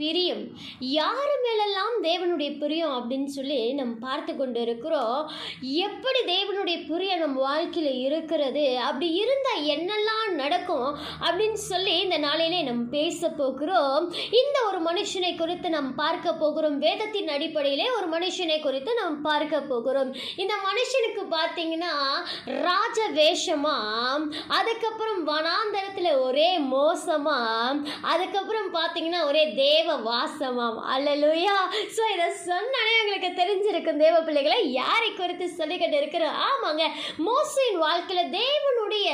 பிரியம். யார் மேலெல்லாம் தேவனுடைய பிரியம் அப்படின்னு சொல்லி நம்ம பார்த்து கொண்டு இருக்கிறோம் எப்படி தேவனுடைய பிரியம் நம்ம வாழ்க்கையில் இருக்கிறது? அப்படி இருந்தால் என்னெல்லாம் நடக்கும் அப்படின்னு சொல்லி இந்த நாளையிலே நம்ம பேச போகிறோம். இந்த ஒரு மனுஷனை குறித்து நாம் பார்க்க போகிறோம். வேதத்தின் அடிப்படையிலே ஒரு மனுஷனை குறித்து நாம் பார்க்க போகிறோம். இந்த மனுஷனுக்கு பார்த்தீங்கன்னா ராஜ வேஷமாக அதுக்கப்புறம் வனாந்தரத்தில் ஒரே மோசமாக அதுக்கப்புறம் பார்த்தீங்கன்னா ஒரே தேவ வாசமாம். அல்லலுயா ஸோ இதை சொன்னாலே எங்களுக்கு தெரிஞ்சிருக்கும் தேவ பிள்ளைகளை யாரை குறித்து சொல்லிக்கிட்டு இருக்கிறோம் ஆமாங்க மோசையின் வாழ்க்கையில் தேவனுடைய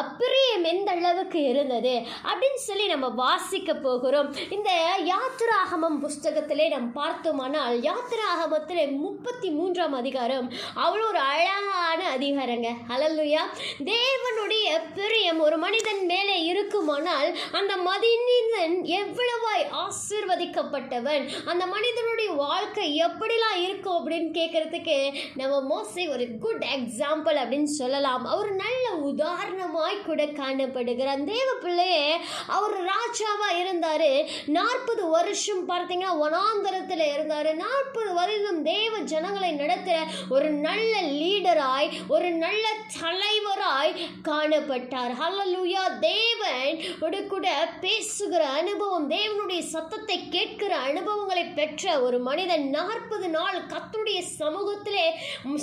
அப்பிரியம் எந்த அளவுக்கு இருந்தது அப்படின்னு சொல்லி நம்ம வாசிக்க போகிறோம். இந்த யாத்திராகமம் புஸ்தகத்திலே நாம் பார்த்தோமானால் யாத்திராகமத்தில் முப்பத்தி மூன்றாம் அதிகாரம் அவ்வளோ ஒரு அழகான அதிகாரங்க. அலல்லுயா தேவனுடைய பிரியம் ஒரு மனிதன் மேலே இருக்குமானால் அந்த மனிதன் எவ்வளவாய் ஆசீர்வதிக்கப்பட்டவன் அந்த மனிதனுடைய வாழ்க்கை எப்படிலாம் இருக்கும் அப்படின்னு கேட்கறதுக்கு நம்ம மோஸ்ட்லி ஒரு குட் எக்ஸாம்பிள் அப்படின்னு சொல்லலாம். அவர் நல்ல உதாரணமாய் கூட காணப்படுகிறார். தேவ பிள்ளையே அவர் ராஜாவாக இருந்தார். நாற்பது வருஷம் பார்த்தீங்கன்னா வனாந்தரத்தில் இருந்தார். நாற்பது வருடம் தேவ ஜனங்களை நடத்துகிற ஒரு நல்ல லீடராய் ஒரு நல்ல தலைவராய் காணப்பட்டார். ஹலலூயா தேவன் கூட பேசுகிற அனுபவம் தேவனுடைய சத்தத்தை கேட்கிற அனுபவங்களை பெற்ற ஒரு மனிதன் நாற்பது நாள் கர்த்தருடைய சமூகத்திலே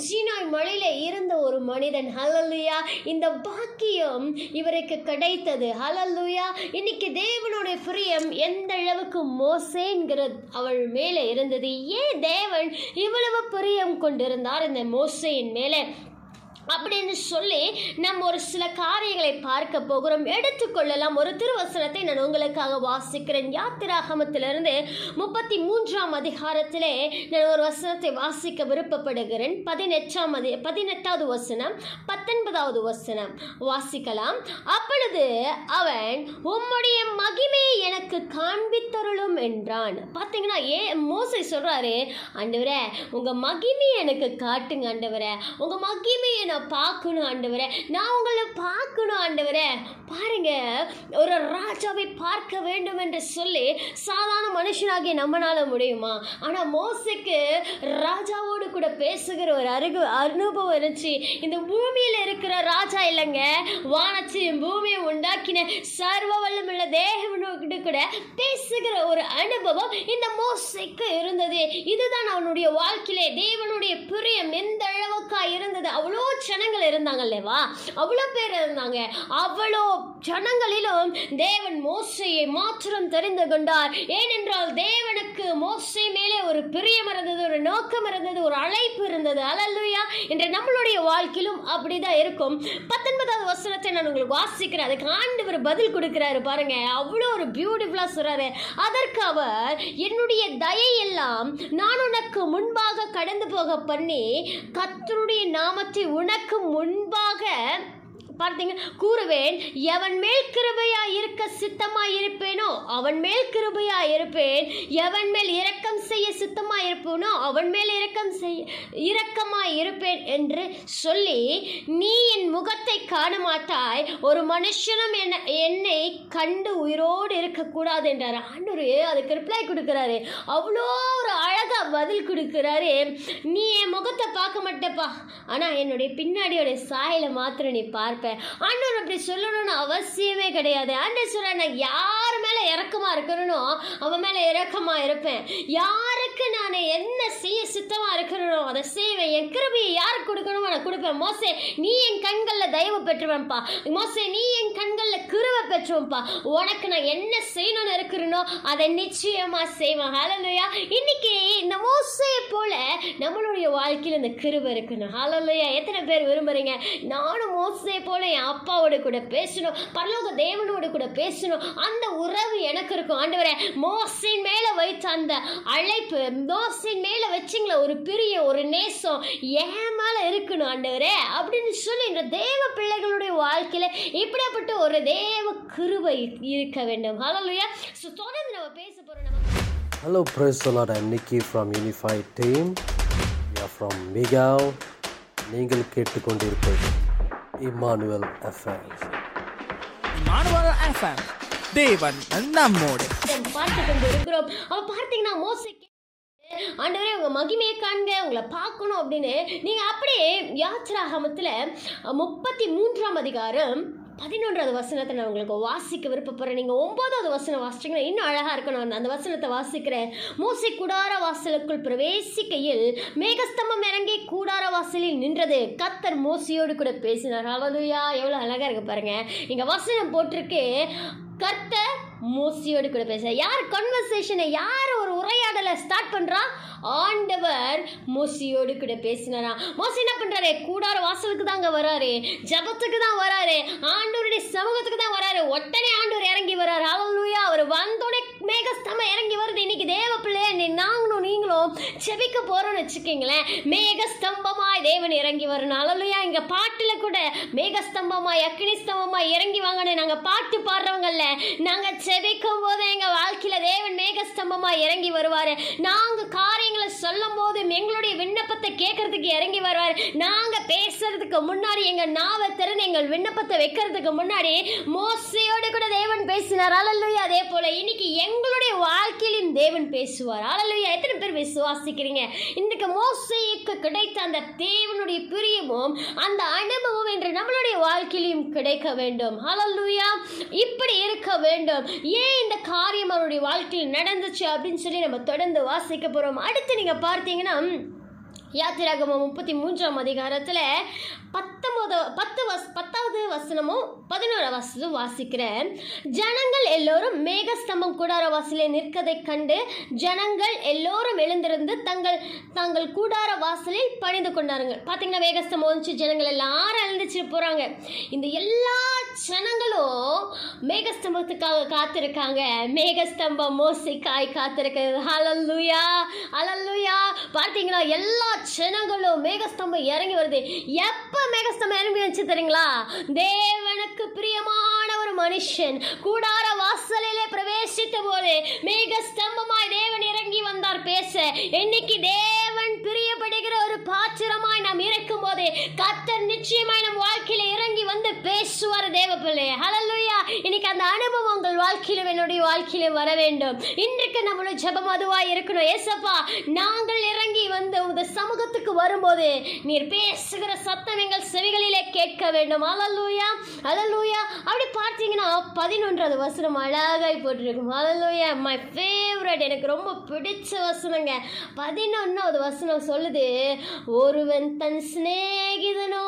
சீனாய் மலையில இருந்த ஒரு மனிதன். ஹலல்லுயா இந்த பாக்கியம் இவருக்கு கிடைத்தது. ஹலல்லுயா இன்னைக்கு தேவனுடைய பிரியம் எந்த அளவுக்கு மோசேங்கிற அவள் மேலே இருந்தது. ஏன் தேவன் இவ்வளவு பிரியம் கொண்டிருந்தார் இந்த மோசையின் மேலே? அப்படின்னு சொல்லி நம்ம ஒரு சில காரியங்களை பார்க்க போகிறோம். எடுத்துக்கொள்ளலாம். ஒரு திருவசனத்தை நான் உங்களுக்காக வாசிக்கிறேன். யாத்திராகமத்திலிருந்து முப்பத்தி மூன்றாம் அதிகாரத்திலே நான் ஒரு வசனத்தை வாசிக்க விருப்பப்படுகிறேன். பதினெட்டாம் அதி பதினெட்டாவது வசனம் பத்தொன்பதாவது வசனம். வாசிக்கலாம். அப்பொழுது அவன் உம்முடைய மகிமையை எனக்கு காண்பித்தருளும் என்றான். பார்த்தீங்கன்னா ஏ மோசை சொல்றாரு ஆண்டவரே உங்க மகிமையை எனக்கு காட்டுங்க ஆண்டவரே. உங்க மகிமையை நான் பார்க்கணும் ஆண்டவரே. நான் உங்களை பார்க்கணும் ஆண்டவரே. பாருங்க ஒரு ராஜாவை பார்க்க வேண்டும் என்று சொல்லி சாதாரண மனுஷனாகிய நம்மனால முடியுமா? ஆனா மோசைக்கு ராஜாவோடு கூட பேசுகிற ஒரு அருகு அனுபவம் இருந்துச்சு. இந்த பூமியில இருக்கிற ராஜா இல்லைங்க. வானச்சி பூமியை உண்டாக்கின சர்வ வல்லமுள்ள தேவனோடு கூட பேசுகிற ஒரு அனுபவம் இந்த மோசைக்கு இருந்தது. இதுதான் அவனுடைய வாழ்க்கையிலே தேவனுடைய பிரியம். எந்த அளவுக்கா இருந்தது? அவ்வளோ ஜனங்கள் இருந்தாங்க இல்லைவா அவ்வளோ பேர் இருந்தாங்க. அவ்வளோ ஜனங்களிலும் தேவன் மோசையை மாத்திரம் தெரிந்து கொண்டார். ஏனென்றால் தேவனுக்கு மோசை மேலே ஒரு பிரியம் இருந்தது ஒரு நோக்கம் இருந்தது ஒரு அழைப்பு இருந்தது. அலல்லுயா. என்ற நம்மளுடைய வாழ்க்கையிலும் அப்படிதான் இருக்கும். பத்தொன்பதாவது வசனத்தை நான் உங்களுக்கு வாசிக்கிறேன். அதுக்கு ஆண்டவர் பதில் கொடுக்கிறாரு பாருங்க. அவ்வளோ ஒரு பியூட்டிஃபுல்லா சொல்றாரு. அதற்கு அவர் என்னுடைய தயை எல்லாம் நான் உனக்கு முன்பாக கடந்து போக பண்ணி கத்தருடைய நாமத்தை உனக்கு முன்பாக பார்த்தீங்க கூறுவேன் எவன் மேல் கிருபையா இருக்க சித்தமா இருப்பேனோ அவன் மேல் கிருபையா இருப்பேன். எவன் மேல் இரக்கம் செய்ய சித்தமா இருப்பேனோ அவன் மேல் இரக்கம் செய்ய இரக்கமா இருப்பேன் என்று சொல்லி நீ என் முகத்தை காண மாட்டாய் ஒரு மனுஷனும் என்ன என்னை கண்டு உயிரோடு இருக்கக்கூடாது என்றார். ஆண்டவர் அதுக்கு ரிப்ளை கொடுக்குறாரு. அவ்வளோ ஒரு அழகா பதில் கொடுக்குறாரு. நீ என் முகத்தை பார்க்க மாட்டேப்பா ஆனால் என்னுடைய பின்னாடியோட சாயலை மாத்திரம் நீ பார்ப்ப ஆண்டவர் அப்படி சொல்லணும்னு அவசியமே கிடையாது. ஆண்டவர் சொல்ற நான் யார் மேலே இறக்கமா இருக்கணும் அவன் மேலே இறக்கமாக இருப்பேன். யாருக்கு எனக்கு நான் என்ன செய்ய சித்தமாக இருக்கிறனோ அதை செய்வேன். என் கிருபியை யாருக்கு கொடுக்கணுமோ நான் கொடுப்பேன். மோசே நீ என் கண்களில் தயவு பெற்றுவேன்ப்பா. மோசே நீ என் கண்களில் கிருவை பெற்றுவேன்ப்பா. உனக்கு நான் என்ன செய்யணும்னு இருக்கிறனோ அதை நிச்சயமாக செய்வேன். ஹலலுயா இன்னைக்கு இந்த மோசையை போல நம்மளுடைய வாழ்க்கையில் இந்த கிருவை இருக்கணும் ஹலலுயா எத்தனை பேர் விரும்புகிறீங்க நானும் மோசையை போல என் அப்பாவோட கூட பேசணும். பரலோக தேவனோட கூட பேசணும். அந்த உறவு எனக்கு இருக்கும். ஆண்டவரே மோசின் மேலே வைத்த அந்த அழைப்பு மோசின் மேல வச்சிங்கள ஒரு பிரிய ஒரு நேசம் என் மேல இருக்கணும் ஆண்டவரே அப்படின்னு சொல்லி இந்த தேவ பிள்ளைகளுடைய வாழ்க்கையில இப்படிப்பட்ட ஒரு தேவ கிருபை இருக்க வேண்டும். ஹalleluya ஸோ தொடர்ந்து நம்ம பேச நம்ம the Lord. I'm Nicky from Unified Team. We are from Migao. நீங்கள் கேட்டுக்கொண்டிருப்பது இம்மானுவல் அஃபேர்ஸ் மாணவர் எஃப்எம் தேவன் நம்மோடு. நாம் பார்த்து கொண்டு இருக்கிறோம் அவ பார்த்தீங்கன்னா மோசைக்கு ஆண்டவரே உங்கள் மகிமையை காண்க உங்களை பார்க்கணும் அப்படின்னு. நீங்கள் அப்படியே யாத்ராகமத்துல முப்பத்தி மூன்றாம் அதிகாரம் பதினொன்றாவது வசனத்தை நான் உங்களுக்கு வாசிக்க விருப்பப்படுறேன் நீங்கள் ஒன்பதாவது வசனம் வாசிச்சிங்கன்னா இன்னும் அழகாக இருக்கும். நான் அந்த வசனத்தை வாசிக்கிறேன் மூசை கூடார வாசலுக்குள் பிரவேசிக்கையில் மேகஸ்தம்பம் இறங்கி கூடார வாசலில் நின்றது கத்தர் மோசையோடு கூட பேசினார். அவதுயா எவ்வளோ அழகாக இருக்கு பாருங்க. இங்கே வசனம் போட்டிருக்கு கர்த்தர் மோசியோடு கூட பேச யார் கன்வர்சேஷனை யார் ஒரு உரையாடலை ஸ்டார்ட் பண்ணுறான் ஆண்டவர் மோசியோடு கூட பேசினாரா? மோசி என்ன பண்ணுறாரு கூடார வாசலுக்கு தாங்க வராரு. ஜபத்துக்கு தான் வராரு. ஆண்டவருடைய சமூகத்துக்கு தான் வராரு. உடனே ஆண்டவர் இறங்கி வராரு. ஹalleluya அவர் வந்தோடனே மேகஸ்தம இறங்கி வருது. இன்னைக்கு தேவ பிள்ளைய நீ- நாங்களும் செபிக்க போகிறோம்னு வச்சுக்கிங்களேன். மேகஸ்தம்பமாய் தேவன் இறங்கி வரணும் ஹalleluya இங்கே பாட்டில் கூட மேகஸ்தம்பமாய் அக்னி ஸ்தம்பமாய் இறங்கி வாங்கன்னு நாங்கள் பாட்டு பாடுறவங்கள நாங்கள் செபிக்கும் போது எங்கள் வாழ்க்கையில் தேவன் மேகஸ்தம்பமாய் இறங்கி வருவார். நாங்கள் காரியங்களை சொல்லும் போது எங்களுடைய விண்ணப்பத்தை கேட்கறதுக்கு இறங்கி வருவார். நாங்கள் பேசுறதுக்கு முன்னாடி எங்கள் நாவை திறன் எங்கள் விண்ணப்பத்தை வைக்கிறதுக்கு முன்னாடி மோசையோடு கூட தேவன் பேசினார். அலல்லுயா அதே போல் இன்னைக்கு எங்களுடைய வாழ்க்கையிலும் தேவன் பேசுவார். அலல்லுயா எத்தனை பேர் விசுவாசிக்கிறீங்க. இன்றைக்கு மோசைக்கு கிடைத்த அந்த தேவனுடைய பிரியமும் அந்த அனுபவம் என்று நம்மளுடைய வாழ்க்கையிலும் கிடைக்க வேண்டும். ஹலல்லூயா இப்படி இருக்க வேண்டும். ஏன் இந்த காரியம் அவருடைய வாழ்க்கையில் நடந்துச்சு அப்படின்னு சொல்லி நம்ம தொடர்ந்து வாசிக்க போகிறோம் அடுத்து நீங்கள் பார்த்தீங்கன்னா யாத்திராகமம் முப்பத்தி மூன்றாம் அதிகாரத்தில் பத்தொன்பது பத்து வஸ் பத்தாவது வசனமும் பதினோரா வசனமும் வாசிக்கிறேன். ஜனங்கள் எல்லோரும் மேகஸ்தம்பம் கூடார வாசலே நிற்கதை கண்டு ஜனங்கள் எல்லோரும் எழுந்திருந்து தங்கள் தங்கள் கூடார வாசலில் பணிந்து கொண்டாருங்க பார்த்தீங்கன்னா மேகஸ்தம்பம் வந்துச்சு ஜனங்கள் எல்லாரும் எழுந்துச்சு போகிறாங்க இந்த எல்லா ஜனங்களும் மேகஸ்தம்பத்துக்காக காத்திருக்காங்க. மேகஸ்தம்பம் மோசிக்காய் காத்திருக்கிறது. அலல்லுயா அலல்லுயா பார்த்தீங்களா எல்லா ஜனங்களும் மேகஸ்தம்பம் இறங்கி வருது. எப்ப மேகஸ்தம்பம் இறங்கி வந்துச்சு தெரியுங்களா? தேவனுக்கு பிரியமான ஒரு மனுஷன் கூடார வாசலிலே பிரவேசித்த போது மேகஸ்தம்பமாய் தேவன் இறங்கி வந்தார் பேச. இன்னைக்கு தேவன் பிரியப்படுகிற ஒரு பாத்திரமாய் நாம் இருக்கும் போது கத்தர் நிச்சயமாய் நம் வாழ்க்கையில இறங்கி பேசுவார் தேவ பிள்ளை ஹலல்லுயா இன்னைக்கு அந்த அனுபவம் உங்கள் வாழ்க்கையிலும் என்னுடைய வாழ்க்கையில வர வேண்டும். இன்றைக்கு நம்மளும் ஜபம் அதுவா இருக்கணும். ஏசப்பா நாங்கள் இறங்கி வந்து உங்க சமூகத்துக்கு வரும்போது நீர் பேசுகிற சத்தம் எங்கள் செவிகளிலே கேட்க வேண்டும். ஹalleluya ஹalleluya அப்படி பார்த்தீங்கன்னா பதினொன்றாவது வசனம் அழகாய் போட்டிருக்கும். ஹalleluya மை ஃபேவரட் எனக்கு ரொம்ப பிடிச்ச வசனங்க. பதினொன்றாவது வசனம் சொல்லுது ஒருவன் தன் சிநேகிதனோ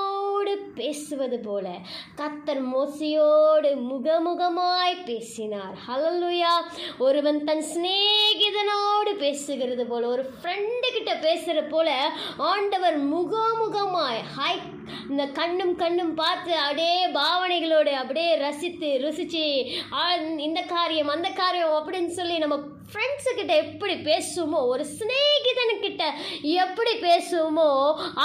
பேசுவது போல கத்தர் மோசையோடு முகமுகமாய் பேசினார். ஹalleluya ஒருவன் தன் சிநேகிதனோடு பேசுகிறது போல ஒரு ஃப்ரெண்டு கிட்ட பேசுகிற போல ஆண்டவர் முகமுகமாய் ஹாய் இந்த கண்ணும் கண்ணும் பார்த்து அப்படியே பாவனைகளோடு அப்படியே ரசித்து ருசிச்சு இந்த காரியம் அந்த காரியம் அப்படின்னு சொல்லி நம்ம ஃப்ரெண்ட்ஸுக்கிட்ட எப்படி பேசுவோமோ ஒரு சிநேகிதனுக்கிட்ட எப்படி பேசுவோமோ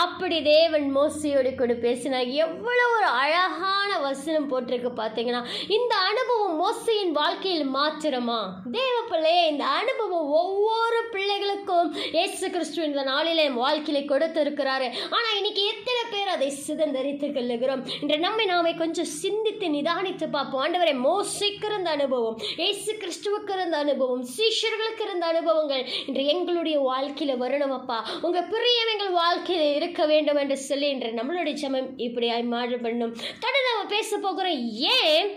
அப்படி தேவன் மோசியோடு கூட பேசினார். எவ்வளோ ஒரு அழகான வசனம் போட்டிருக்கு பார்த்தீங்கன்னா இந்த அனுபவம் மோசையின் வாழ்க்கையில் மாத்திரமா? தேவ பிள்ளையே இந்த அனுபவம் ஒவ்வொரு பிள்ளைகளுக்கும் ஏசு கிறிஸ்து இந்த நாளிலே வாழ்க்கையில கொடுத்திருக்கிறாரு. ஆனால் இன்னைக்கு எத்தனை பேர் அதை சிதந்தரித்து கொள்ளுகிறோம்? இன்று நம்மை நாமே கொஞ்சம் சிந்தித்து நிதானித்து பார்ப்போம். ஆண்டவரை மோசிக்கிற இருந்த அனுபவம் ஏசு கிறிஸ்துவுக்கு இருந்த அனுபவம் சிஷ்யர்களுக்கு இருந்த அனுபவங்கள். இன்று எங்களுடைய வாழ்க்கையில் வரணும் அப்பா. உங்க பிரியம் எங்கள் இருக்க வேண்டும் என்று சொல்லி இன்று நம்மளுடைய சமயம் இப்படி மாறு பண்ணும் தொடர்ந்து நம்ம பேச போகிறோம். ஏன்?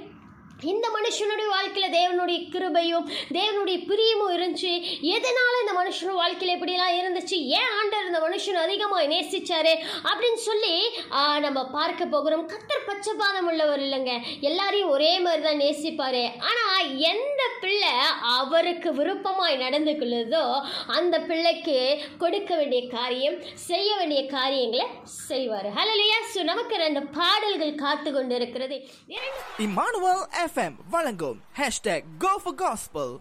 இந்த மனுஷனுடைய வாழ்க்கையில் தேவனுடைய கிருபையும் தேவனுடைய பிரியமும் இருந்துச்சு. எதனால் இந்த மனுஷன் வாழ்க்கையில் இப்படிலாம் இருந்துச்சு? ஏன் ஆண்டர் இந்த மனுஷன் அதிகமாக நேசிச்சாரு? அப்படின்னு சொல்லி நம்ம பார்க்க போகிறோம். கத்தர் பச்சைபாதம் உள்ளவர் இல்லைங்க. எல்லாரையும் ஒரே மாதிரி தான் நேசிப்பார். ஆனால் எந்த பிள்ளை அவருக்கு விருப்பமாய் நடந்து கொள்ளுதோ அந்த பிள்ளைக்கு கொடுக்க வேண்டிய காரியம் செய்ய வேண்டிய காரியங்களை செய்வார். ஹலலியா ஸோ நமக்கு ரெண்டு பாடல்கள் காத்து கொண்டு இருக்கிறது இமானுவல் FM வழங்கும் ஹேஷ்டேக் கோ ஃபார் காஸ்பல்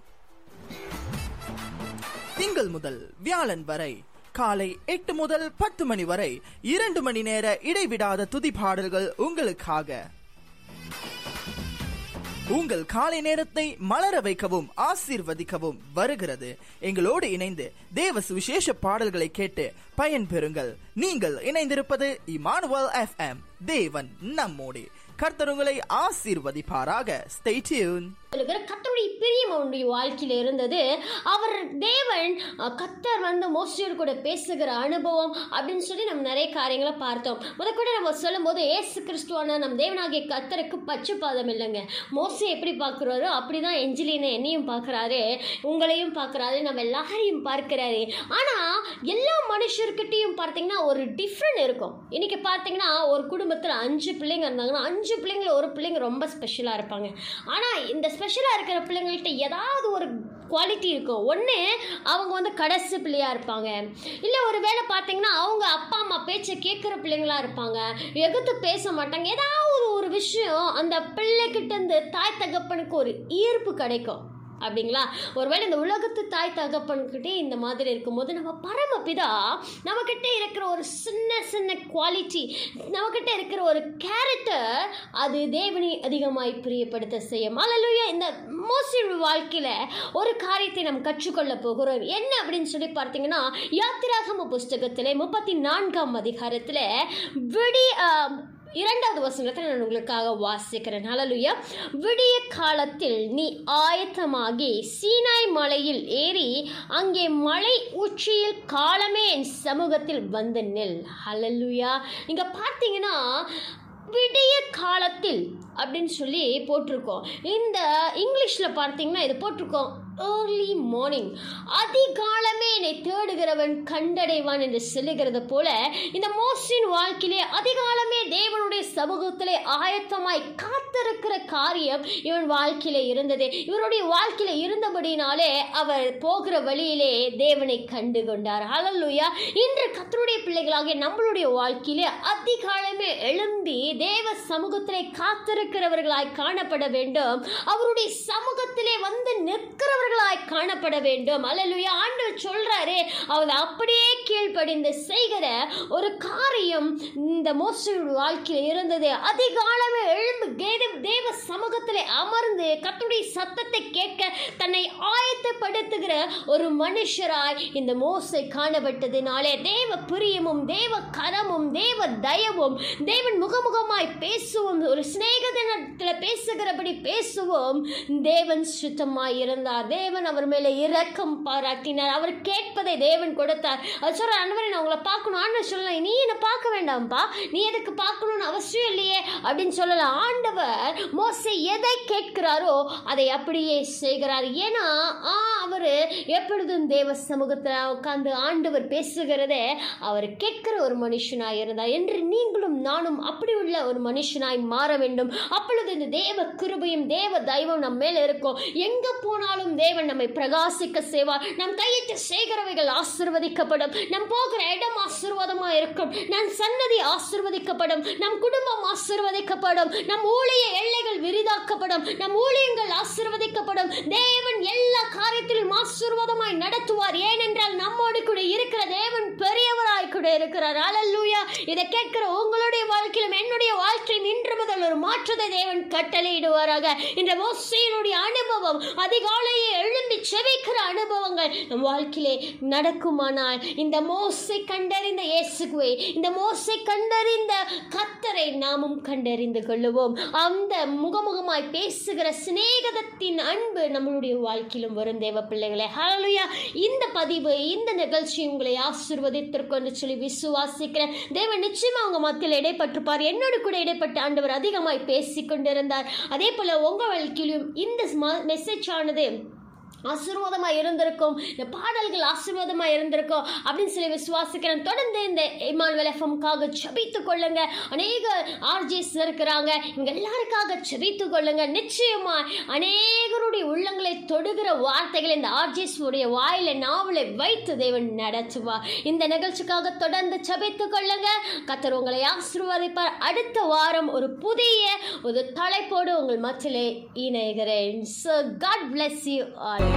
திங்கள் முதல் வியாழன் வரை காலை எட்டு முதல் பத்து மணி வரை இரண்டு மணி நேர இடைவிடாத துதி பாடல்கள் உங்களுக்காக. உங்கள் காலை நேரத்தை மலர வைக்கவும் ஆசீர்வதிக்கவும் வருகிறது. எங்களோடு இணைந்து தேவ சுவிசேஷ பாடல்களை கேட்டு பயன்பெறுங்கள். நீங்கள் இணைந்திருப்பது இமானுவல் எஃப் எம் தேவன் நம்மோடு. கர்த்தர் உங்களை ஆசீர்வதிப்பாராக. ஸ்டே டியூன் சொல்லுகிற கத்தருடைய பிரியம் அவனுடைய வாழ்க்கையில் இருந்தது. அவர் தேவன் கத்தர் வந்து மோசையோடு கூட பேசுகிற அனுபவம் அப்படின்னு சொல்லி நம்ம நிறைய காரியங்களை பார்த்தோம். முத கூட நம்ம சொல்லும்போது ஏசு கிறிஸ்துவான நம் தேவனாகிய கத்தருக்கு பச்சுப்பாதம் இல்லைங்க. மோசை எப்படி பார்க்குறாரோ அப்படி தான் எஞ்சிலினை என்னையும் பார்க்குறாரு உங்களையும் பார்க்குறாரு நம்ம எல்லாரையும் பார்க்குறாரு. ஆனால் எல்லா மனுஷர்கிட்டையும் பார்த்தீங்கன்னா ஒரு டிஃப்ரெண்ட் இருக்கும். இன்றைக்கி பார்த்தீங்கன்னா ஒரு குடும்பத்தில் அஞ்சு பிள்ளைங்க இருந்தாங்கன்னா அஞ்சு பிள்ளைங்கள ஒரு பிள்ளைங்க ரொம்ப ஸ்பெஷலாக இருப்பாங்க. ஆனால் இந்த ஸ்பெஷலாக இருக்கிற பிள்ளைங்கள்ட்ட ஏதாவது ஒரு குவாலிட்டி இருக்கும் ஒன்று அவங்க வந்து கடைசி பிள்ளையாக இருப்பாங்க. இல்லை ஒரு வேளை பார்த்தீங்கன்னா அவங்க அப்பா அம்மா பேச்சை கேட்குற பிள்ளைங்களா இருப்பாங்க. எகுத்து பேச மாட்டாங்க. ஏதாவது ஒரு விஷயம் அந்த பிள்ளைக்கிட்டேருந்து தாய் தகப்பனுக்கு ஒரு ஈர்ப்பு கிடைக்கும். அப்படிங்களா? ஒருவேளை இந்த உலகத்து தாய் தகப்பன்கிட்டே இந்த மாதிரி இருக்கும்போது நம்ம பரமபிதா நம்மக்கிட்ட இருக்கிற ஒரு சின்ன சின்ன குவாலிட்டி நம்மக்கிட்ட இருக்கிற ஒரு கேரக்டர் அது தேவனை அதிகமாய் பிரியப்படுத்த செய்யும். அல்லலுயா இந்த மோசின் வாழ்க்கையில் ஒரு காரியத்தை நாம் கற்றுக்கொள்ள போகிறோம். என்ன அப்படின்னு சொல்லி பார்த்தீங்கன்னா யாத்திராகம புஸ்தகத்தில் முப்பத்தி நான்காம் அதிகாரத்தில் விடி இரண்டாவது வசனத்தை நான் உங்களுக்காக வாசிக்கிறேன். ஹalleluya. விடிய காலத்தில் நீ ஆயத்தமாகி சீனாய் மலையில் ஏறி அங்கே மலை உச்சியில் காலமே என் சமூகத்தில் வந்து நெல். ஹalleluya. நீங்கள் பார்த்தீங்கன்னா விடிய காலத்தில் அப்படின்னு சொல்லி போட்டிருக்கோம். இந்த இங்கிலீஷில் பார்த்தீங்கன்னா இது போட்டிருக்கோம். ஏர்லி மார்னிங் அதிகாலமே என்னை தேடுகிறவன் கண்டடைவான் என்று சொல்லுகிறது போல இந்த மோஸ்டின் வாழ்க்கையிலே அதிகாலமே தேவனுடைய சமூகத்திலே ஆயத்தமாய் காத்திருக்கிற காரியம் இவன் வாழ்க்கையிலே இருந்தது. இவருடைய வாழ்க்கையில இருந்தபடினாலே அவர் போகிற வழியிலே தேவனை கண்டு கொண்டார் அலல்லுயா இன்று கத்தருடைய பிள்ளைகளாகிய நம்மளுடைய வாழ்க்கையிலே அதிகாலமே எழும்பி தேவ சமூகத்திலே காத்திருக்கிறவர்களாய் காணப்பட வேண்டும். அவருடைய சமூகத்திலே வந்து அவர்களாய் காணப்பட வேண்டும். அல்லலுயா ஆண்டு சொல்றாரு அவர் அப்படியே கீழ்ப்படிந்து செய்கிற ஒரு காரியம் இந்த மோசையோட வாழ்க்கையில் இருந்தது. அதிகாலமே எழும்பு தேவ தேவ சமூகத்தில் அமர்ந்து கத்துடைய சத்தத்தை கேட்க தன்னை ஆயத்தப்படுத்துகிற ஒரு மனுஷராய் இந்த மோசை காணப்பட்டதினாலே தேவ பிரியமும் தேவ கரமும் தேவ தயவும் தேவன் முகமுகமாய் பேசுவோம். ஒரு சிநேகதனத்தில் பேசுகிறபடி பேசுவோம். தேவன் சுத்தமாய் இருந்தார். தேவன் அவர் மேலே இரக்கம் பாராட்டினார். அவர் கேட்பதை தேவன் கொடுத்தார். அவர் சொல்ற அன்பரை நான் உங்களை பார்க்கணும். ஆண்டவர் சொல்லலாம் நீ என்னை பார்க்க வேண்டாம்ப்பா. நீ எதுக்கு பார்க்கணும்னு அவசியம் இல்லையே அப்படின்னு சொல்லலாம் ஆண்டவர் மோசை எதை கேட்கிறாரோ அதை அப்படியே செய்கிறார். ஏன்னா ஆ அவர் எப்பொழுதும் தேவ சமூகத்தில் உட்கார்ந்து ஆண்டவர் பேசுகிறதே அவர் கேட்கிற ஒரு மனுஷனாய் இருந்தார் என்று நீங்களும் நானும் அப்படி உள்ள ஒரு மனுஷனாய் மாற வேண்டும். அப்பொழுது இந்த தேவ கிருபையும் தேவ தெய்வம் நம்ம மேலே இருக்கும். எங்கே போனாலும் தேவன் நம்மை பிரகாசிக்க செய்வார். நம் கையிட்டு சேகரவைகள் ஆசிர்வதிக்கப்படும். நம் போகிற இடம் ஆசிர்வாதமாக இருக்கும். நம் சன்னதி ஆசிர்வதிக்கப்படும். நம் குடும்பம் ஆசிர்வதிக்கப்படும். நம் ஊழிய எல்லைகள் விரிதாக்கப்படும். நம் ஊழியங்கள் ஆசிர்வதிக்கப்படும். தேவன் எல்லா காரியத்திலும் ஆசிர்வாதமாய் நடத்துவார். ஏனென்றால் நம்மோடு கூட இருக்கிற தேவன் பெரியவராய் கூட இருக்கிறார். அலல்லூயா இதை கேட்கிற உங்களுடைய வாழ்க்கையிலும் என்னுடைய வாழ்க்கையில் இன்று முதல் ஒரு மாற்றத்தை தேவன் கட்டளையிடுவாராக. இந்த மோசையினுடைய அனுபவம் அதிகாலையே எழும்பி செவிக்கிற அனுபவங்கள் நம் வாழ்க்கையிலே நடக்குமானால் இந்த மோசை கண்டறிந்த இயேசுகுவை இந்த மோசை கண்டறிந்த கத்தரை நாமும் கண்டறிந்து கொள்ளுவோம். அந்த முகமுகமாய் பேசுகிற சிநேகதத்தின் அன்பு நம்மளுடைய வாழ்க்கையிலும் வரும் தேவ பிள்ளைகளே. ஹalleluya இந்த பதிவு இந்த நிகழ்ச்சி உங்களை ஆசீர்வதித்திருக்கும் சொல்லி விசுவாசிக்கிறேன். தேவன் நிச்சயமா அவங்க மத்தியில் இடைப்பட்டிருப்பார் என்னோடு கூட இடைப்பட்ட ஆண்டவர் அதிகமாய் பேசி கொண்டிருந்தார் அதே போல உங்க வாழ்க்கையிலும் இந்த மெசேஜ் ஆனது ஆசீர்வாதமாக இருந்திருக்கும். இந்த பாடல்கள் ஆசீர்வாதமாக இருந்திருக்கும் அப்படின்னு சொல்லி விசுவாசிக்கிறேன். தொடர்ந்து இந்த இமானுவல் எஃப்எம்காக ஜபித்து கொள்ளுங்க. அநேக ஆர்ஜிஸ் இருக்கிறாங்க. இவங்க எல்லாருக்காக ஜபித்து கொள்ளுங்க. நிச்சயமா அநேகருடைய உள்ளங்களை தொடுகிற வார்த்தைகள் இந்த ஆர்ஜிஸ் உடைய வாயில நாவலை வைத்து தேவன் நடத்துவா இந்த நிகழ்ச்சிக்காக தொடர்ந்து ஜபித்து கொள்ளுங்க. கத்தர் உங்களை ஆசீர்வதிப்பார். அடுத்த வாரம் ஒரு புதிய ஒரு தலைப்போடு உங்கள் மத்தியிலே இணைகிறேன். So God bless you all